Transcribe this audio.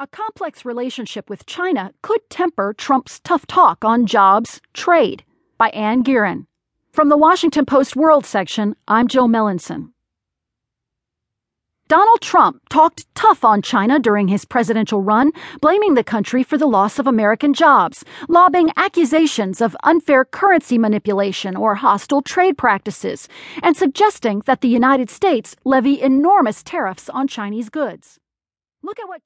A complex relationship with China could temper Trump's tough talk on jobs, trade. By Anne Gearan. From the Washington Post World section, I'm Jill Melancon. Donald Trump talked tough on China during his presidential run, blaming the country for the loss of American jobs, lobbing accusations of unfair currency manipulation or hostile trade practices, and suggesting that the United States levy enormous tariffs on Chinese goods. Look at what